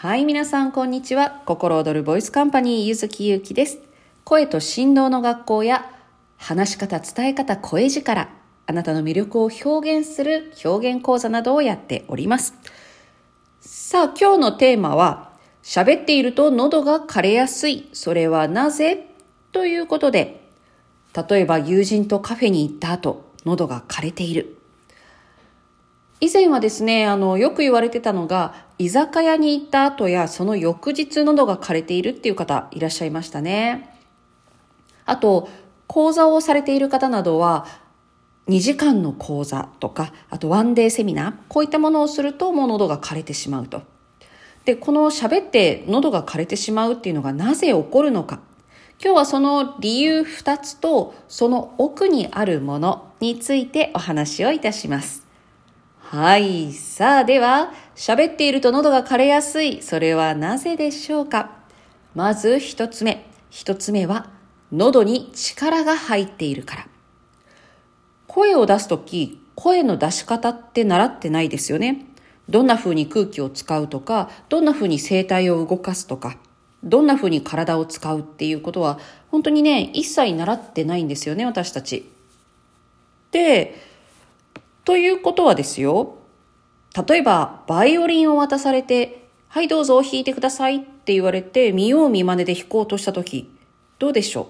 はい、皆さん、こんにちは。心躍るボイスカンパニー、ゆずきゆうきです。声と振動の学校や、話し方、伝え方、声力、あなたの魅力を表現する表現講座などをやっております。さあ、今日のテーマは、喋っていると喉が枯れやすい。それはなぜ？ということで、例えば友人とカフェに行った後、喉が枯れている。以前はですね、あの、よく言われてたのが、居酒屋に行った後やその翌日喉が枯れているっていう方いらっしゃいましたね。あと、講座をされている方などは、2時間の講座とか、あとワンデーセミナー、こういったものをするともう喉が枯れてしまうと。で、この喋って喉が枯れてしまうっていうのがなぜ起こるのか。今日はその理由2つとその奥にあるものについてお話をいたします。はい。さあ、では、喋っていると喉が枯れやすい。それはなぜでしょうか？まず一つ目。一つ目は、喉に力が入っているから。声を出すとき、声の出し方って習ってないですよね。どんな風に空気を使うとか、どんな風に声帯を動かすとか、どんな風に体を使うっていうことは、本当にね、一切習ってないんですよね、私たち。で、ということはですよ、例えば、バイオリンを渡されて、はいどうぞ弾いてくださいって言われて、見よう見真似で弾こうとしたとき、どうでしょ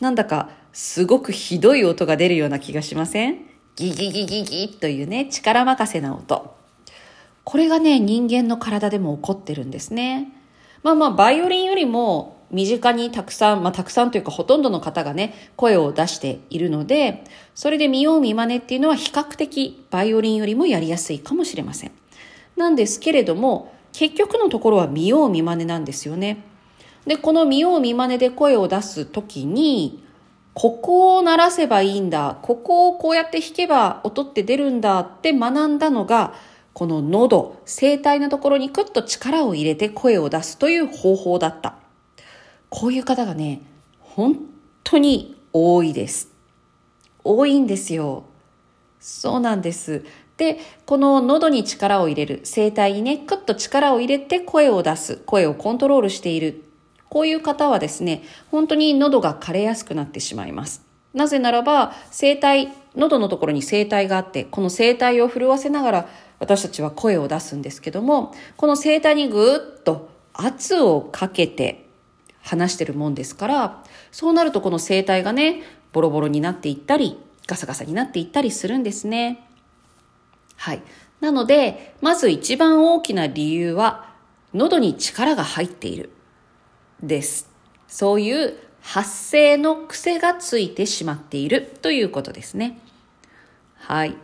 う？なんだか、すごくひどい音が出るような気がしません？ギギギギギというね、力任せな音。これがね、人間の体でも起こってるんですね。まあまあ、バイオリンよりも、身近にたくさん、まあ、たくさんというかほとんどの方がね、声を出しているので、それで見よう見真似っていうのは比較的バイオリンよりもやりやすいかもしれません。なんですけれども、結局のところは見よう見真似なんですよね。で、この見よう見真似で声を出すときに、ここを鳴らせばいいんだ、ここをこうやって弾けば音って出るんだって学んだのが、この喉、声帯のところにクッと力を入れて声を出すという方法だった。こういう方がね、本当に多いです。多いんですよ。そうなんです。で、この喉に力を入れる、声帯にね、クッと力を入れて声を出す、声をコントロールしている。こういう方はですね、本当に喉が枯れやすくなってしまいます。なぜならば、声帯、喉のところに声帯があって、この声帯を震わせながら私たちは声を出すんですけども、この声帯にぐーっと圧をかけて、話してるもんですから、そうなるとこの声帯がね、ボロボロになっていったり、ガサガサになっていったりするんですね。はい。なので、まず一番大きな理由は、喉に力が入っている。です。そういう発声の癖がついてしまっているということですね。はい。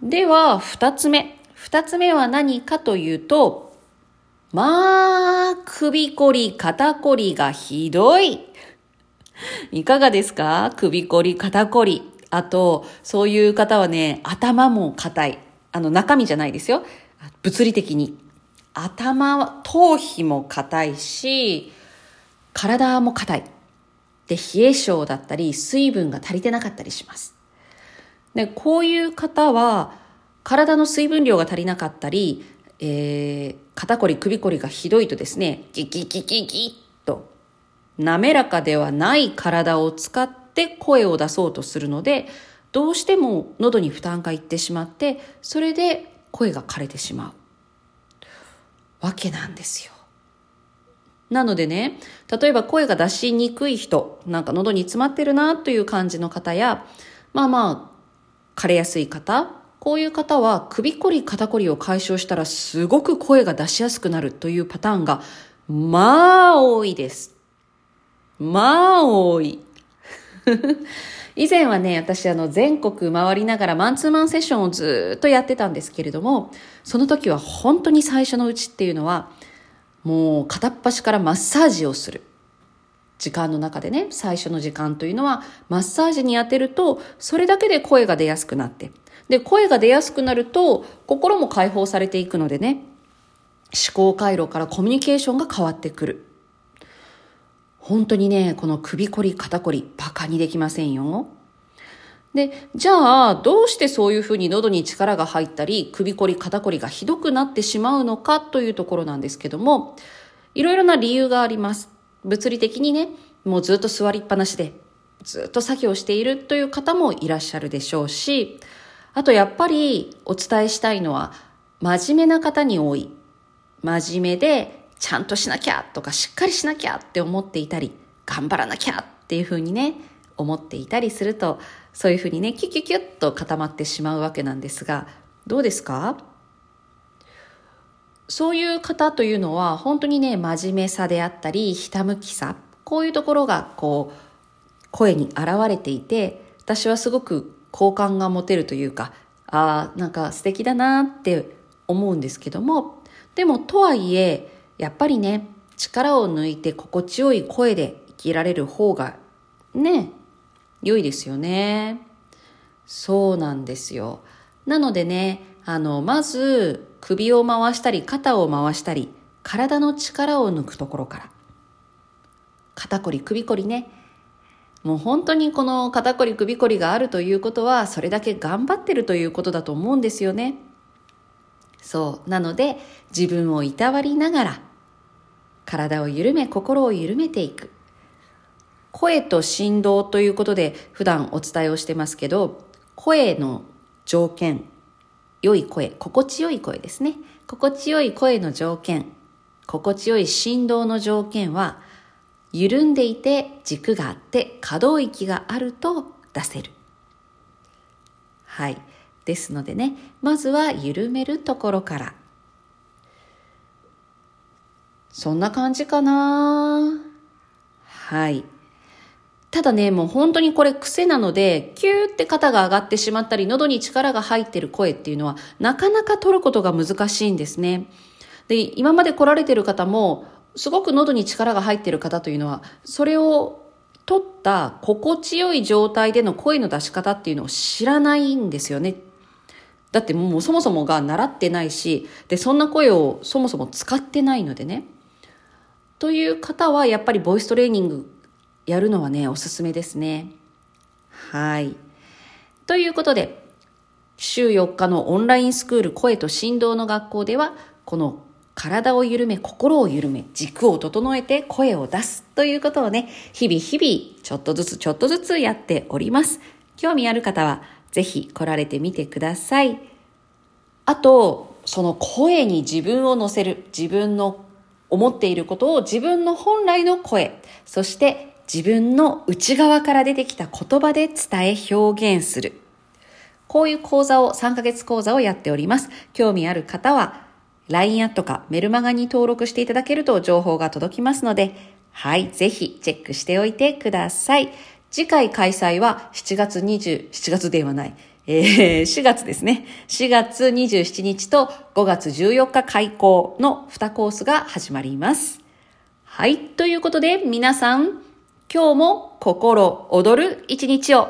では、二つ目。二つ目は何かというと、まあ、首こり、肩こりがひどい。いかがですか？首こり、肩こり。あと、そういう方はね、頭も硬い。あの、中身じゃないですよ。物理的に。頭、頭皮も硬いし、体も硬い。で、冷え性だったり、水分が足りてなかったりします。で、こういう方は、体の水分量が足りなかったり、えー、肩こり首こりがひどいとですね、ギギギギギッと滑らかではない体を使って声を出そうとするので、どうしても喉に負担がいってしまって、それで声が枯れてしまうわけなんですよ。なのでね、例えば声が出しにくい人、なんか喉に詰まってるなという感じの方や、まあまあ、枯れやすい方、こういう方は首こり肩こりを解消したらすごく声が出しやすくなるというパターンがまあ多いです。まあ多い。以前はね、私あの全国回りながらマンツーマンセッションをずっとやってたんですけれども、その時は本当に最初のうちっていうのは、もう片っ端からマッサージをする。時間の中でね、最初の時間というのはマッサージに当てると、それだけで声が出やすくなって、で、声が出やすくなると、心も解放されていくのでね、思考回路からコミュニケーションが変わってくる。本当にね、この首こり、肩こり、バカにできませんよ。で、じゃあ、どうしてそういうふうに喉に力が入ったり、首こり、肩こりがひどくなってしまうのかというところなんですけども、いろいろな理由があります。物理的にね、もうずっと座りっぱなしで、ずっと作業しているという方もいらっしゃるでしょうし、あとやっぱりお伝えしたいのは、真面目な方に多い。真面目で、ちゃんとしなきゃとか、しっかりしなきゃって思っていたり、頑張らなきゃっていうふうにね、思っていたりすると、そういうふうにね、キュキュキュッと固まってしまうわけなんですが、どうですか？そういう方というのは、本当にね、真面目さであったり、ひたむきさ、こういうところが、こう、声に現れていて、私はすごく好感が持てるというか、ああ、なんか素敵だなって思うんですけども、でもとはいえ、やっぱりね、力を抜いて心地よい声で生きられる方がね、良いですよね。そうなんですよ。なのでね、あの、まず首を回したり肩を回したり、体の力を抜くところから。肩こり、首こりね。もう本当にこの肩こり、首こりがあるということは、それだけ頑張ってるということだと思うんですよね。そう。なので、自分をいたわりながら、体を緩め、心を緩めていく。声と振動ということで普段お伝えをしてますけど、声の条件、良い声、心地よい声ですね。心地よい声の条件、心地よい振動の条件は、緩んでいて軸があって可動域があると出せる。はい。ですのでね、まずは緩めるところから。そんな感じかなはい。ただね、もう本当にこれ癖なので、キューって肩が上がってしまったり、喉に力が入ってる声っていうのは、なかなか取ることが難しいんですね。で、今まで来られてる方も、すごく喉に力が入っている方というのは、それを取った心地よい状態での声の出し方っていうのを知らないんですよね。だってもうそもそもが習ってないし、で、そんな声をそもそも使ってないのでね。という方はやっぱりボイストレーニングやるのはね、おすすめですね。はい。ということで、週4日のオンラインスクール声と振動の学校では、この体を緩め、心を緩め、軸を整えて声を出すということをね、日々日々、ちょっとずつちょっとずつやっております。興味ある方は、ぜひ来られてみてください。あと、その声に自分を乗せる、自分の思っていることを自分の本来の声、そして自分の内側から出てきた言葉で伝え表現する。こういう講座を、3ヶ月講座をやっております。興味ある方は、LINE アットかメルマガに登録していただけると情報が届きますので、はい、ぜひチェックしておいてください。次回開催は7月20、7月ではない。えー、4月ですね。4月27日と5月14日開講の2コースが始まります。はい。ということで皆さん、今日も心躍る一日を。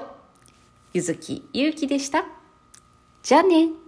ゆずきゆうきでした。じゃあね。